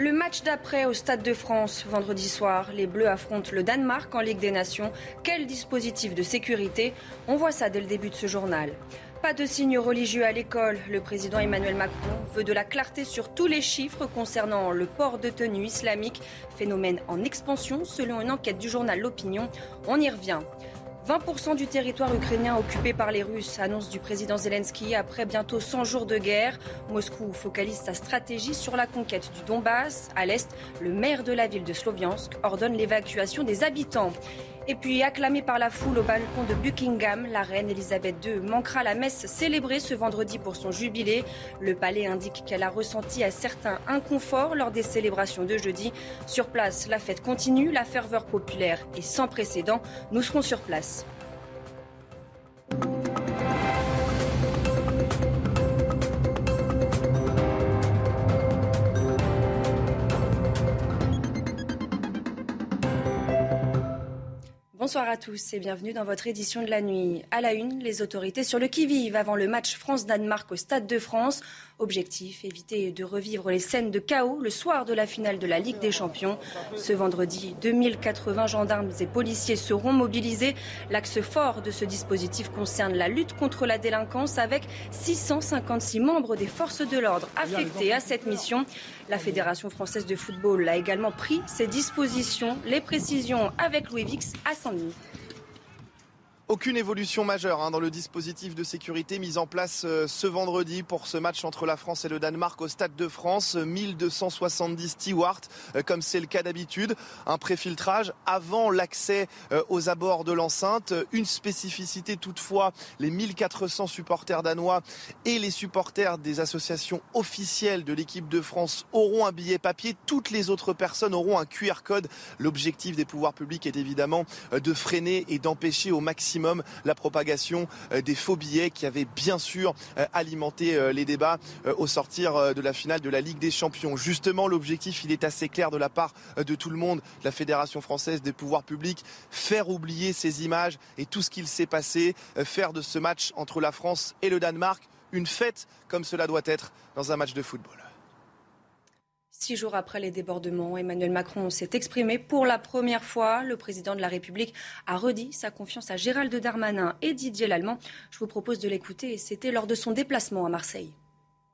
Le match d'après au Stade de France, vendredi soir, les Bleus affrontent le Danemark en Ligue des Nations. Quel dispositif de sécurité? On voit ça dès le début de ce journal. Pas de signes religieux à l'école. Le président Emmanuel Macron veut de la clarté sur tous les chiffres concernant le port de tenue islamique, phénomène en expansion selon une enquête du journal L'Opinion. On y revient. 20% du territoire ukrainien occupé par les Russes, annonce du président Zelensky après bientôt 100 jours de guerre. Moscou focalise sa stratégie sur la conquête du Donbass. À l'est, le maire de la ville de Sloviansk ordonne l'évacuation des habitants. Et puis, acclamée par la foule au balcon de Buckingham, la reine Elisabeth II manquera la messe célébrée ce vendredi pour son jubilé. Le palais indique qu'elle a ressenti à certains inconfort lors des célébrations de jeudi. Sur place, la fête continue, la ferveur populaire est sans précédent. Nous serons sur place. Bonsoir à tous et bienvenue dans votre édition de la nuit. À la une, les autorités sur le qui-vive avant le match France-Danemark au Stade de France. Objectif, éviter de revivre les scènes de chaos le soir de la finale de la Ligue des Champions. Ce vendredi, 2080 gendarmes et policiers seront mobilisés. L'axe fort de ce dispositif concerne la lutte contre la délinquance avec 656 membres des forces de l'ordre affectés à cette mission. La Fédération française de football a également pris ses dispositions. Les précisions avec Louis Vix à Saint-Denis. Aucune évolution majeure hein, dans le dispositif de sécurité mis en place euh, ce vendredi pour ce match entre la France et le Danemark au Stade de France. 1270 stewards, euh, comme c'est le cas d'habitude. Un préfiltrage avant l'accès euh, aux abords de l'enceinte. Une spécificité toutefois, les 1400 supporters danois et les supporters des associations officielles de l'équipe de France auront un billet papier. Toutes les autres personnes auront un QR code. L'objectif des pouvoirs publics est évidemment de freiner et d'empêcher au maximum la propagation euh, des faux billets qui avaient bien sûr euh, alimenté euh, les débats au sortir de la finale de la Ligue des Champions. Justement, l'objectif, il est assez clair de la part de tout le monde, de la Fédération française des pouvoirs publics, faire oublier ces images et tout ce qu'il s'est passé, faire de ce match entre la France et le Danemark une fête comme cela doit être dans un match de football. Six jours après les débordements, Emmanuel Macron s'est exprimé pour la première fois. Le président de la République a redit sa confiance à Gérald Darmanin et Didier Lallemand. Je vous propose de l'écouter c'était lors de son déplacement à Marseille.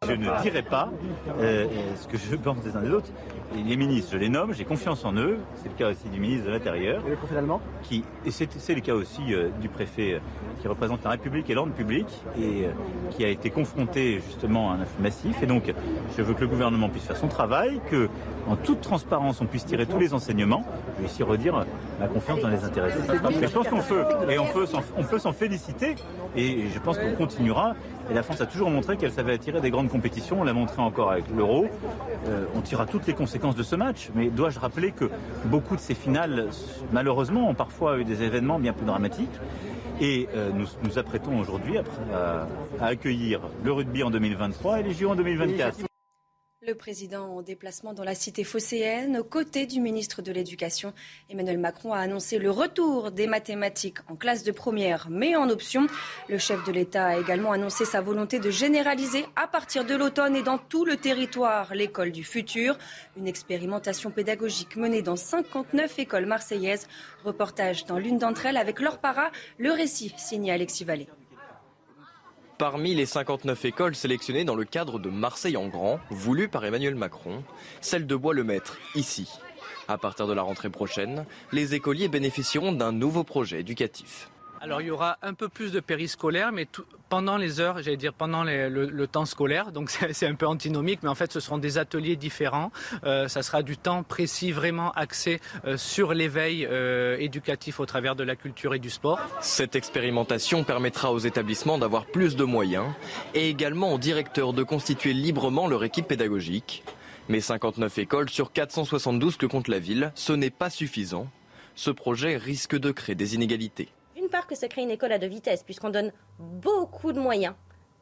Je ne dirai pas euh, ce que je pense des uns des autres. les ministres, je les nomme, j'ai confiance en eux. C'est le cas aussi du ministre de l'Intérieur. Et le préfet allemand qui, Et c'est le cas aussi euh, du préfet euh, qui représente la République et l'ordre public et qui a été confronté justement à un afflux massif. Et donc, je veux que le gouvernement puisse faire son travail, que en toute transparence, on puisse tirer tous les enseignements. Je vais ici redire ma confiance dans les intéressés. je pense qu'on peut, et on peut s'en féliciter, et je pense qu'on continuera. Et la France a toujours montré qu'elle savait attirer des grandes compétitions. On l'a montré encore avec l'Euro. Euh, on tirera toutes les conséquences de ce match. Mais dois-je rappeler que beaucoup de ces finales, malheureusement, ont parfois eu des événements bien plus dramatiques. Et euh, nous nous apprêtons aujourd'hui à, accueillir le rugby en 2023 et les JO en 2024. Le président en déplacement dans la cité phocéenne, aux côtés du ministre de l'Éducation, Emmanuel Macron a annoncé le retour des mathématiques en classe de première, mais en option. Le chef de l'État a également annoncé sa volonté de généraliser à partir de l'automne et dans tout le territoire l'école du futur. Une expérimentation pédagogique menée dans 59 écoles marseillaises. Reportage dans l'une d'entre elles avec leur para, le récit signé Alexis Vallée. Parmi les 59 écoles sélectionnées dans le cadre de Marseille en grand, voulu par Emmanuel Macron, celle de Bois-le-Maître, ici. À partir de la rentrée prochaine, les écoliers bénéficieront d'un nouveau projet éducatif. Alors il y aura un peu plus de périscolaire, mais pendant les heures, j'allais dire pendant le, temps scolaire, donc c'est un peu antinomique, mais en fait ce seront des ateliers différents. Euh, ça sera du temps précis, vraiment axé euh, sur l'éveil euh, éducatif au travers de la culture et du sport. Cette expérimentation permettra aux établissements d'avoir plus de moyens et également aux directeurs de constituer librement leur équipe pédagogique. Mais 59 écoles sur 472 que compte la ville, ce n'est pas suffisant. Ce projet risque de créer des inégalités que ça crée une école à deux vitesses, puisqu'on donne beaucoup de moyens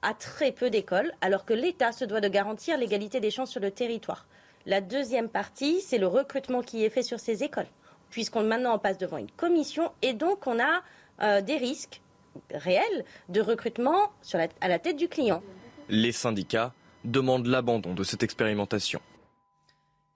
à très peu d'écoles, alors que l'État se doit de garantir l'égalité des chances sur le territoire. La deuxième partie, c'est le recrutement qui est fait sur ces écoles, puisqu'on maintenant passe devant une commission et donc on a euh, des risques réels de recrutement à la tête du client. Les syndicats demandent l'abandon de cette expérimentation.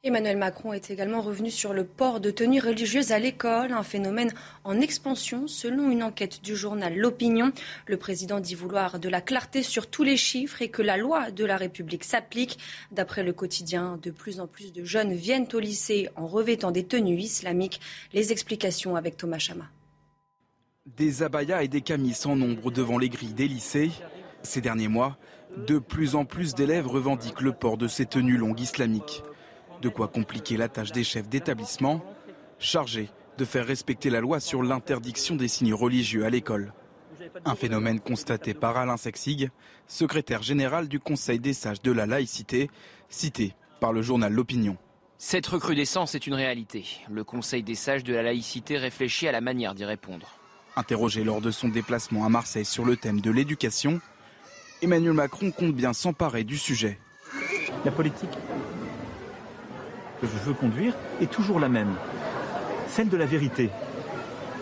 Emmanuel Macron est également revenu sur le port de tenues religieuses à l'école, un phénomène en expansion selon une enquête du journal L'Opinion. Le président dit vouloir de la clarté sur tous les chiffres et que la loi de la République s'applique. D'après le quotidien, de plus en plus de jeunes viennent au lycée en revêtant des tenues islamiques. Les explications avec Thomas Chama. Des abayas et des camis sans nombre devant les grilles des lycées. Ces derniers mois, de plus en plus d'élèves revendiquent le port de ces tenues longues islamiques. De quoi compliquer la tâche des chefs d'établissement, chargés de faire respecter la loi sur l'interdiction des signes religieux à l'école. Un phénomène constaté par Alain Sexig, secrétaire général du Conseil des sages de la laïcité, cité par le journal L'Opinion. Cette recrudescence est une réalité. Le Conseil des sages de la laïcité réfléchit à la manière d'y répondre. Interrogé lors de son déplacement à Marseille sur le thème de l'éducation, Emmanuel Macron compte bien s'emparer du sujet. La politique que je veux conduire est toujours la même, celle de la vérité.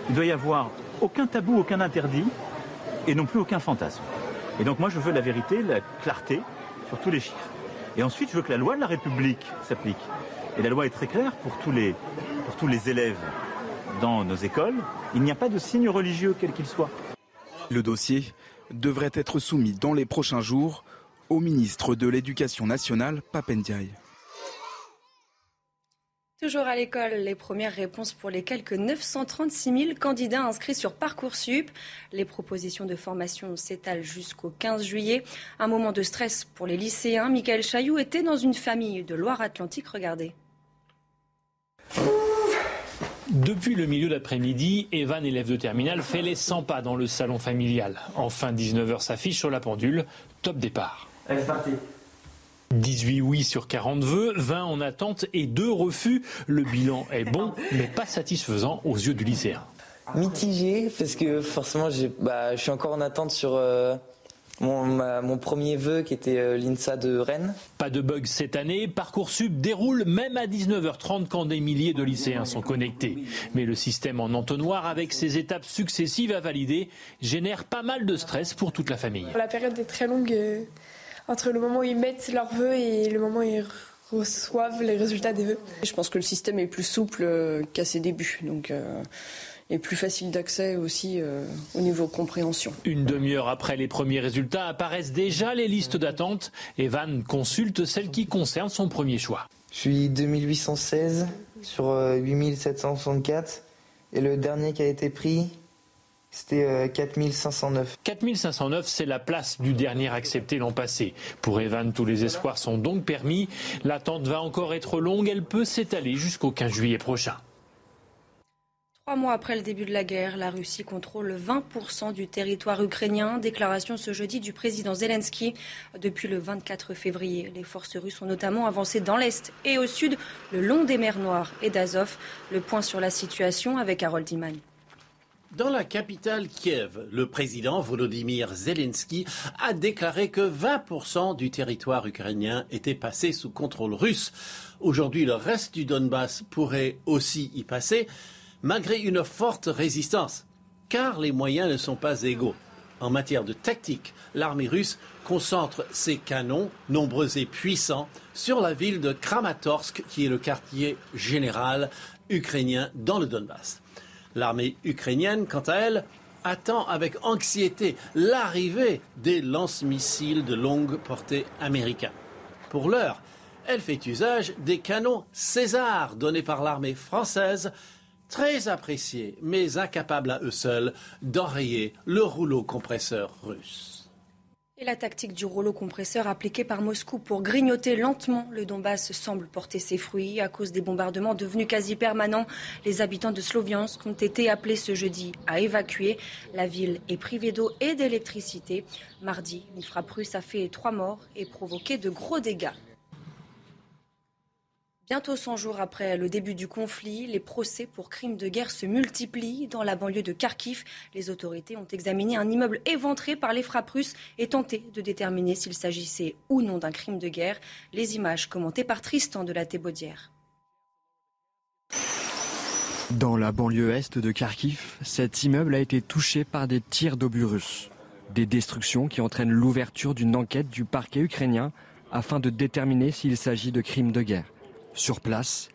Il doit y avoir aucun tabou, aucun interdit et non plus aucun fantasme. Et donc moi je veux la vérité, la clarté sur tous les chiffres. Et ensuite je veux que la loi de la République s'applique. Et la loi est très claire pour tous les, pour tous les élèves dans nos écoles. Il n'y a pas de signe religieux quel qu'il soit. Le dossier devrait être soumis dans les prochains jours au ministre de l'Éducation nationale, Papendiaï. Toujours à l'école, les premières réponses pour les quelques 936 000 candidats inscrits sur Parcoursup. Les propositions de formation s'étalent jusqu'au 15 juillet. Un moment de stress pour les lycéens. Michael Chailloux était dans une famille de Loire-Atlantique. Regardez. Depuis le milieu d'après-midi, Evan, élève de terminale, fait les 100 pas dans le salon familial. Enfin, 19h s'affiche sur la pendule. Top départ. Allez, c'est parti. 18 oui sur 40 vœux, 20 en attente et 2 refus. Le bilan est bon, mais pas satisfaisant aux yeux du lycéen. Mitigé, parce que forcément, bah, je suis encore en attente sur euh, mon, mon, premier vœu qui était euh, l'INSA de Rennes. Pas de bug cette année, Parcoursup déroule même à 19h30 quand des milliers de lycéens sont connectés. Mais le système en entonnoir, avec ses étapes successives à valider, génère pas mal de stress pour toute la famille. La période est très longue. Euh, entre le moment où ils mettent leurs vœux et le moment où ils reçoivent les résultats des vœux. Je pense que le système est plus souple euh, qu'à ses débuts, donc euh, est plus facile d'accès aussi euh, au niveau compréhension. Une demi-heure après les premiers résultats apparaissent déjà les listes d'attente. Evan consulte celle qui concerne son premier choix. Je suis 2816 sur 8764 et le dernier qui a été pris, c'était 4509. Euh, 4509, c'est la place du dernier accepté l'an passé. Pour Evan, tous les espoirs sont donc permis. L'attente va encore être longue. Elle peut s'étaler jusqu'au 15 juillet prochain. Trois mois après le début de la guerre, la Russie contrôle 20% du territoire ukrainien. Déclaration ce jeudi du président Zelensky. Depuis le 24 février, les forces russes ont notamment avancé dans l'Est et au Sud, le long des mers Noires et d'Azov. Le point sur la situation avec Harold Iman. Dans la capitale Kiev, le président Volodymyr Zelensky a déclaré que 20% du territoire ukrainien était passé sous contrôle russe. Aujourd'hui, le reste du Donbass pourrait aussi y passer, malgré une forte résistance, car les moyens ne sont pas égaux. En matière de tactique, l'armée russe concentre ses canons, nombreux et puissants, sur la ville de Kramatorsk, qui est le quartier général ukrainien dans le Donbass. L'armée ukrainienne, quant à elle, attend avec anxiété l'arrivée des lance-missiles de longue portée américains. Pour l'heure, elle fait usage des canons César donnés par l'armée française, très appréciés mais incapables à eux seuls d'enrayer le rouleau compresseur russe. Et la tactique du rouleau compresseur appliquée par Moscou pour grignoter lentement le Donbass semble porter ses fruits. À cause des bombardements devenus quasi permanents, les habitants de Sloviansk ont été appelés ce jeudi à évacuer. La ville est privée d'eau et d'électricité. Mardi, une frappe russe a fait trois morts et provoqué de gros dégâts. Bientôt 100 jours après le début du conflit, les procès pour crimes de guerre se multiplient. Dans la banlieue de Kharkiv, les autorités ont examiné un immeuble éventré par les frappes russes et tenté de déterminer s'il s'agissait ou non d'un crime de guerre. Les images commentées par Tristan de la Thébaudière. Dans la banlieue est de Kharkiv, cet immeuble a été touché par des tirs d'obus russes. Des destructions qui entraînent l'ouverture d'une enquête du parquet ukrainien afin de déterminer s'il s'agit de crimes de guerre. Sur place,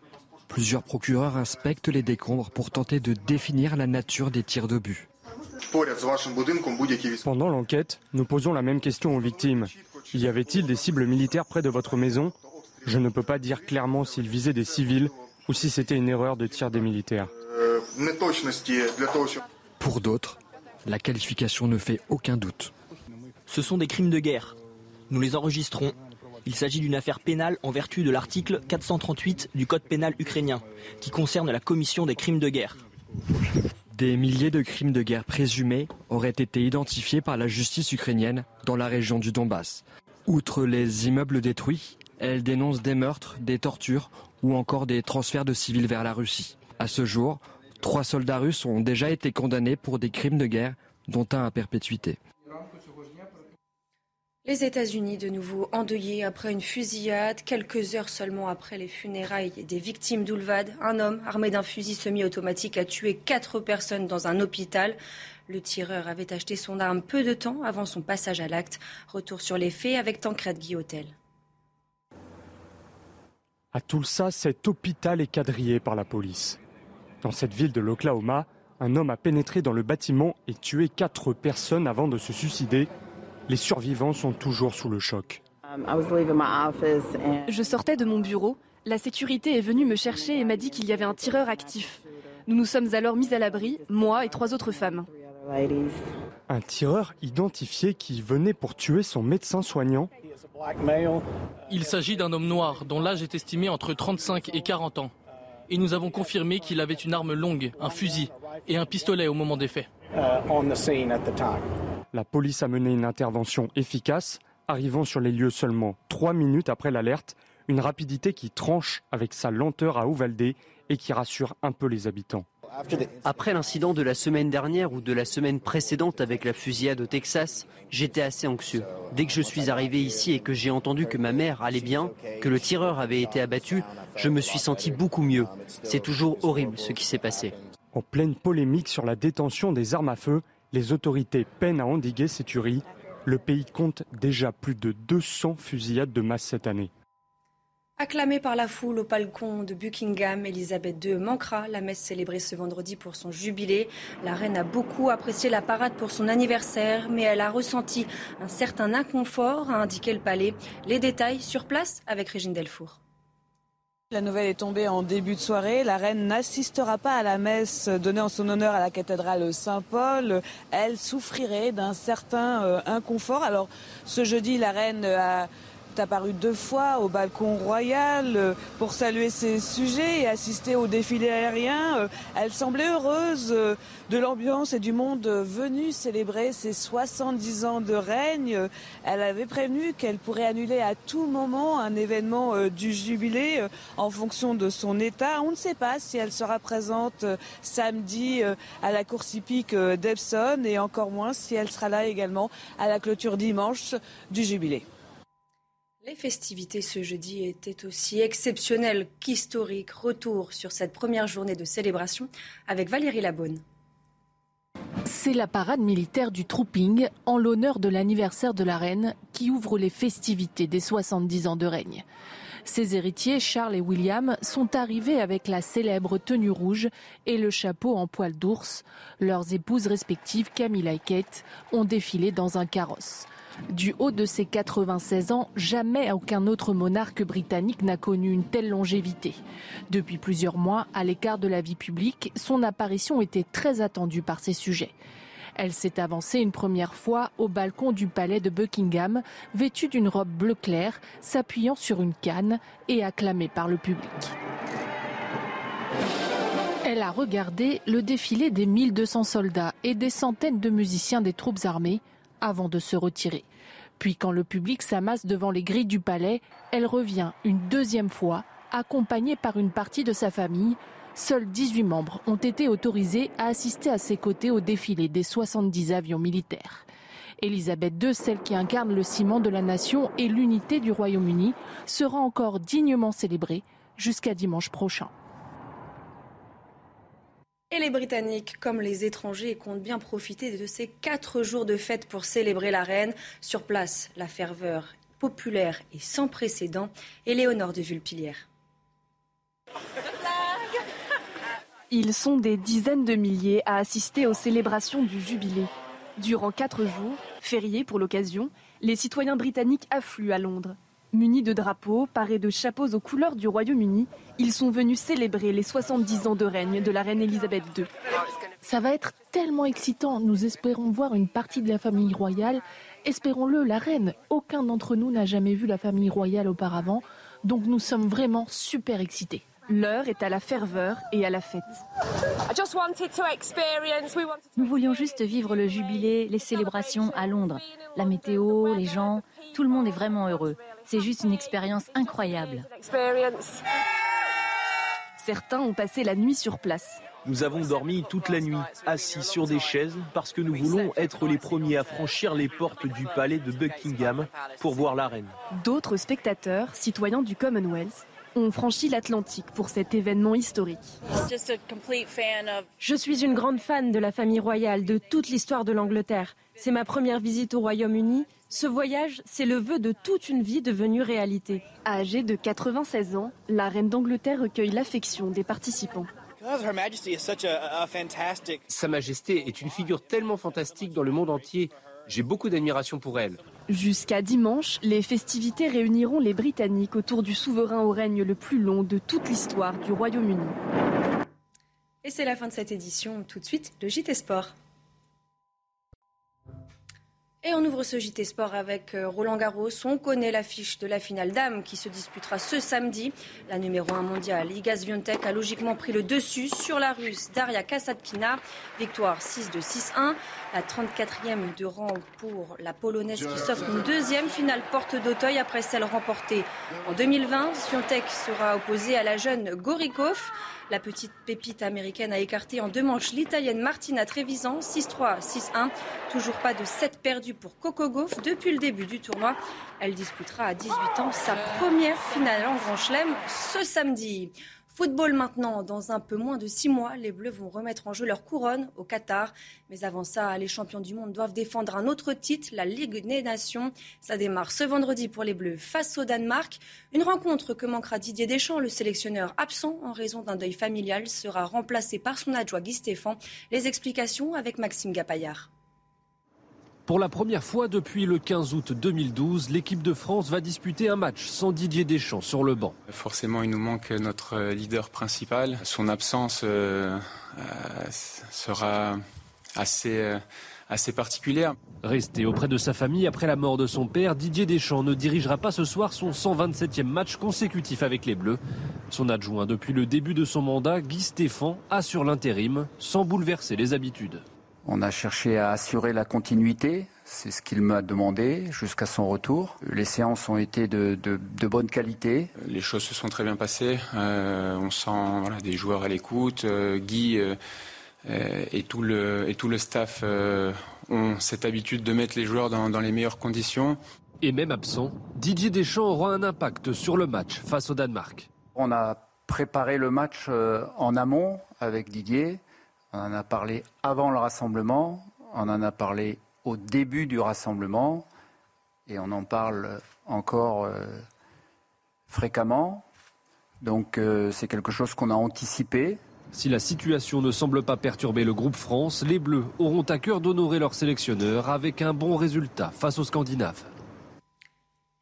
plusieurs procureurs inspectent les décombres pour tenter de définir la nature des tirs de but. Pendant l'enquête, nous posons la même question aux victimes. Y avait-il des cibles militaires près de votre maison? Je ne peux pas dire clairement s'ils visaient des civils ou si c'était une erreur de tir des militaires. Pour d'autres, la qualification ne fait aucun doute. Ce sont des crimes de guerre. Nous les enregistrons. Il s'agit d'une affaire pénale en vertu de l'article 438 du Code pénal ukrainien, qui concerne la commission des crimes de guerre. Des milliers de crimes de guerre présumés auraient été identifiés par la justice ukrainienne dans la région du Donbass. Outre les immeubles détruits, elle dénonce des meurtres, des tortures ou encore des transferts de civils vers la Russie. À ce jour, trois soldats russes ont déjà été condamnés pour des crimes de guerre, dont un à perpétuité. Les États-Unis, de nouveau endeuillés après une fusillade. Quelques heures seulement après les funérailles des victimes d'Oulvad, un homme armé d'un fusil semi-automatique a tué quatre personnes dans un hôpital. Le tireur avait acheté son arme peu de temps avant son passage à l'acte. Retour sur les faits avec Tancred Guillotel. À Tulsa, cet hôpital est quadrillé par la police. Dans cette ville de l'Oklahoma, un homme a pénétré dans le bâtiment et tué quatre personnes avant de se suicider les survivants sont toujours sous le choc. Je sortais de mon bureau. La sécurité est venue me chercher et m'a dit qu'il y avait un tireur actif. Nous nous sommes alors mis à l'abri, moi et trois autres femmes. Un tireur identifié qui venait pour tuer son médecin soignant Il s'agit d'un homme noir dont l'âge est estimé entre 35 et 40 ans. Et nous avons confirmé qu'il avait une arme longue, un fusil et un pistolet au moment des faits. La police a mené une intervention efficace, arrivant sur les lieux seulement trois minutes après l'alerte, une rapidité qui tranche avec sa lenteur à Uvalde et qui rassure un peu les habitants. Après l'incident de la semaine dernière ou de la semaine précédente avec la fusillade au Texas, j'étais assez anxieux. Dès que je suis arrivé ici et que j'ai entendu que ma mère allait bien, que le tireur avait été abattu, je me suis senti beaucoup mieux. C'est toujours horrible ce qui s'est passé. En pleine polémique sur la détention des armes à feu, les autorités peinent à endiguer ces tueries. Le pays compte déjà plus de 200 fusillades de masse cette année. Acclamée par la foule au balcon de Buckingham, Elisabeth II manquera la messe célébrée ce vendredi pour son jubilé. La reine a beaucoup apprécié la parade pour son anniversaire, mais elle a ressenti un certain inconfort, a indiqué le palais. Les détails sur place avec Régine Delfour. La nouvelle est tombée en début de soirée. La reine n'assistera pas à la messe donnée en son honneur à la cathédrale Saint-Paul. Elle souffrirait d'un certain euh, inconfort. Alors, ce jeudi, la reine a apparu deux fois au balcon royal euh, pour saluer ses sujets et assister au défilé aérien. Euh, elle semblait heureuse euh, de l'ambiance et du monde venu célébrer ses 70 ans de règne. Elle avait prévenu qu'elle pourrait annuler à tout moment un événement du jubilé en fonction de son état. On ne sait pas si elle sera présente samedi à la course hippique d'Epson et encore moins si elle sera là également à la clôture dimanche du jubilé. Les festivités ce jeudi étaient aussi exceptionnelles qu'historiques. Retour sur cette première journée de célébration avec Valérie Labonne. C'est la parade militaire du Trooping en l'honneur de l'anniversaire de la reine qui ouvre les festivités des 70 ans de règne. Ses héritiers, Charles et William, sont arrivés avec la célèbre tenue rouge et le chapeau en poil d'ours. Leurs épouses respectives, Camilla et Kate, ont défilé dans un carrosse. Du haut de ses 96 ans, jamais aucun autre monarque britannique n'a connu une telle longévité. Depuis plusieurs mois, à l'écart de la vie publique, son apparition était très attendue par ses sujets. Elle s'est avancée une première fois au balcon du palais de Buckingham, vêtue d'une robe bleu clair, s'appuyant sur une canne et acclamée par le public. Elle a regardé le défilé des 1200 soldats et des centaines de musiciens des troupes armées avant de se retirer. Puis quand le public s'amasse devant les grilles du palais, elle revient une deuxième fois, accompagnée par une partie de sa famille. Seuls 18 membres ont été autorisés à assister à ses côtés au défilé des 70 avions militaires. Elisabeth II, celle qui incarne le ciment de la nation et l'unité du Royaume-Uni, sera encore dignement célébrée jusqu'à dimanche prochain. Et les Britanniques, comme les étrangers, comptent bien profiter de ces quatre jours de fête pour célébrer la reine. Sur place, la ferveur populaire et sans précédent. Éléonore de Vulpilière. Ils sont des dizaines de milliers à assister aux célébrations du jubilé. Durant quatre jours, fériés pour l'occasion, les citoyens britanniques affluent à Londres. Munis de drapeaux, parés de chapeaux aux couleurs du Royaume-Uni, ils sont venus célébrer les 70 ans de règne de la reine Elisabeth II. Ça va être tellement excitant. Nous espérons voir une partie de la famille royale. Espérons-le, la reine. Aucun d'entre nous n'a jamais vu la famille royale auparavant. Donc nous sommes vraiment super excités. L'heure est à la ferveur et à la fête. Nous voulions juste vivre le jubilé, les célébrations à Londres. La météo, les gens, tout le monde est vraiment heureux. C'est juste une expérience incroyable. Certains ont passé la nuit sur place. Nous avons dormi toute la nuit, assis sur des chaises, parce que nous voulons être les premiers à franchir les portes du palais de Buckingham pour voir la reine. D'autres spectateurs, citoyens du Commonwealth, ont franchi l'Atlantique pour cet événement historique. Je suis une grande fan de la famille royale, de toute l'histoire de l'Angleterre. C'est ma première visite au Royaume-Uni. Ce voyage, c'est le vœu de toute une vie devenue réalité. Âgée de 96 ans, la reine d'Angleterre recueille l'affection des participants. Sa Majesté est une figure tellement fantastique dans le monde entier. J'ai beaucoup d'admiration pour elle. Jusqu'à dimanche, les festivités réuniront les Britanniques autour du souverain au règne le plus long de toute l'histoire du Royaume-Uni. Et c'est la fin de cette édition. Tout de suite, le JT Sport. Et on ouvre ce JT Sport avec euh, Roland Garros. On connaît l'affiche de la finale dame qui se disputera ce samedi. La numéro 1 mondiale, Iga Swiatek, a logiquement pris le dessus sur la russe Daria Kasatkina. Victoire 6 de 6-1. La 34e de rang pour la polonaise qui s'offre une deuxième finale porte d'Auteuil après celle remportée en 2020. Swiatek sera opposée à la jeune Gorikov. La petite pépite américaine a écarté en deux manches l'italienne Martina Trevisan, 6-3, 6-1. Toujours pas de 7 perdus pour Coco Gauff depuis le début du tournoi. Elle disputera à 18 ans sa première finale en Grand Chelem ce samedi. Football maintenant, dans un peu moins de six mois, les Bleus vont remettre en jeu leur couronne au Qatar. Mais avant ça, les champions du monde doivent défendre un autre titre, la Ligue des Nations. Ça démarre ce vendredi pour les Bleus face au Danemark. Une rencontre que manquera Didier Deschamps, le sélectionneur absent en raison d'un deuil familial, sera remplacé par son adjoint Guy Stéphane. Les explications avec Maxime Gapaillard. Pour la première fois depuis le 15 août 2012, l'équipe de France va disputer un match sans Didier Deschamps sur le banc. Forcément, il nous manque notre leader principal. Son absence euh, euh, sera assez, euh, assez particulière. Resté auprès de sa famille après la mort de son père, Didier Deschamps ne dirigera pas ce soir son 127e match consécutif avec les Bleus. Son adjoint depuis le début de son mandat, Guy Stéphane, assure l'intérim sans bouleverser les habitudes. On a cherché à assurer la continuité, c'est ce qu'il m'a demandé jusqu'à son retour. Les séances ont été de, de, de, bonne qualité. Les choses se sont très bien passées. Euh, on sent voilà, des joueurs à l'écoute. Euh, Guy euh, et, tout le, et tout le staff euh, ont cette habitude de mettre les joueurs dans, dans les meilleures conditions. Et même absent, Didier Deschamps aura un impact sur le match face au Danemark. On a préparé le match euh, en amont avec Didier. On en a parlé avant le rassemblement, on en a parlé au début du rassemblement et on en parle encore euh, fréquemment. Donc euh, c'est quelque chose qu'on a anticipé. Si la situation ne semble pas perturber le groupe France, les Bleus auront à cœur d'honorer leur sélectionneur avec un bon résultat face aux Scandinaves.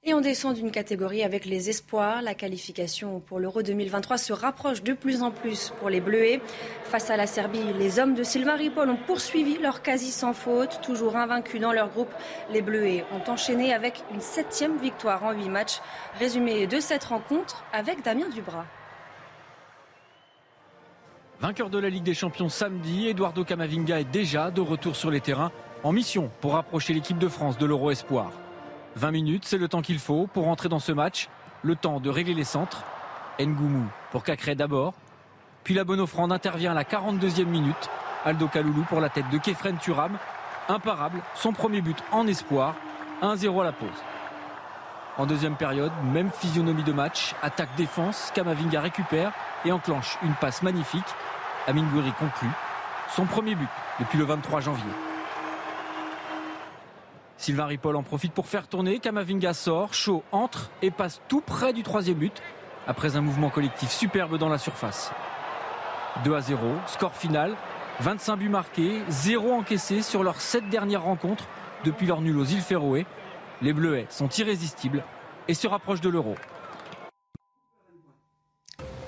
Et on descend d'une catégorie avec les espoirs. La qualification pour l'Euro 2023 se rapproche de plus en plus pour les Bleuets. Face à la Serbie, les hommes de Sylvain Ripoll ont poursuivi leur quasi sans faute. Toujours invaincus dans leur groupe, les Bleuets ont enchaîné avec une septième victoire en huit matchs. Résumé de cette rencontre avec Damien Dubras. Vainqueur de la Ligue des Champions samedi, Eduardo Camavinga est déjà de retour sur les terrains en mission pour rapprocher l'équipe de France de l'Euro Espoir. 20 minutes, c'est le temps qu'il faut pour rentrer dans ce match. Le temps de régler les centres. Ngoumou pour Cacré d'abord. Puis la bonne offrande intervient à la 42e minute. Aldo Kaloulou pour la tête de Kefren Turam. Imparable, son premier but en espoir. 1-0 à la pause. En deuxième période, même physionomie de match. Attaque-défense, Kamavinga récupère et enclenche une passe magnifique. Amin Gouiri conclut. Son premier but depuis le 23 janvier. Sylvain Ripoll en profite pour faire tourner. Kamavinga sort, chaud entre et passe tout près du troisième but après un mouvement collectif superbe dans la surface. 2 à 0, score final, 25 buts marqués, 0 encaissés sur leurs 7 dernières rencontres depuis leur nul aux îles Féroé. Les Bleuets sont irrésistibles et se rapprochent de l'euro.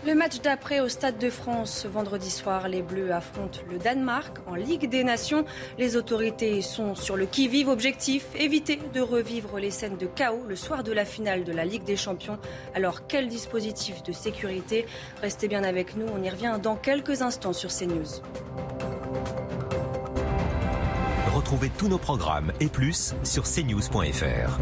Le match d'après au Stade de France, vendredi soir, les Bleus affrontent le Danemark en Ligue des Nations. Les autorités sont sur le qui-vive objectif, éviter de revivre les scènes de chaos le soir de la finale de la Ligue des Champions. Alors quel dispositif de sécurité? Restez bien avec nous, on y revient dans quelques instants sur CNews. Retrouvez tous nos programmes et plus sur cnews.fr.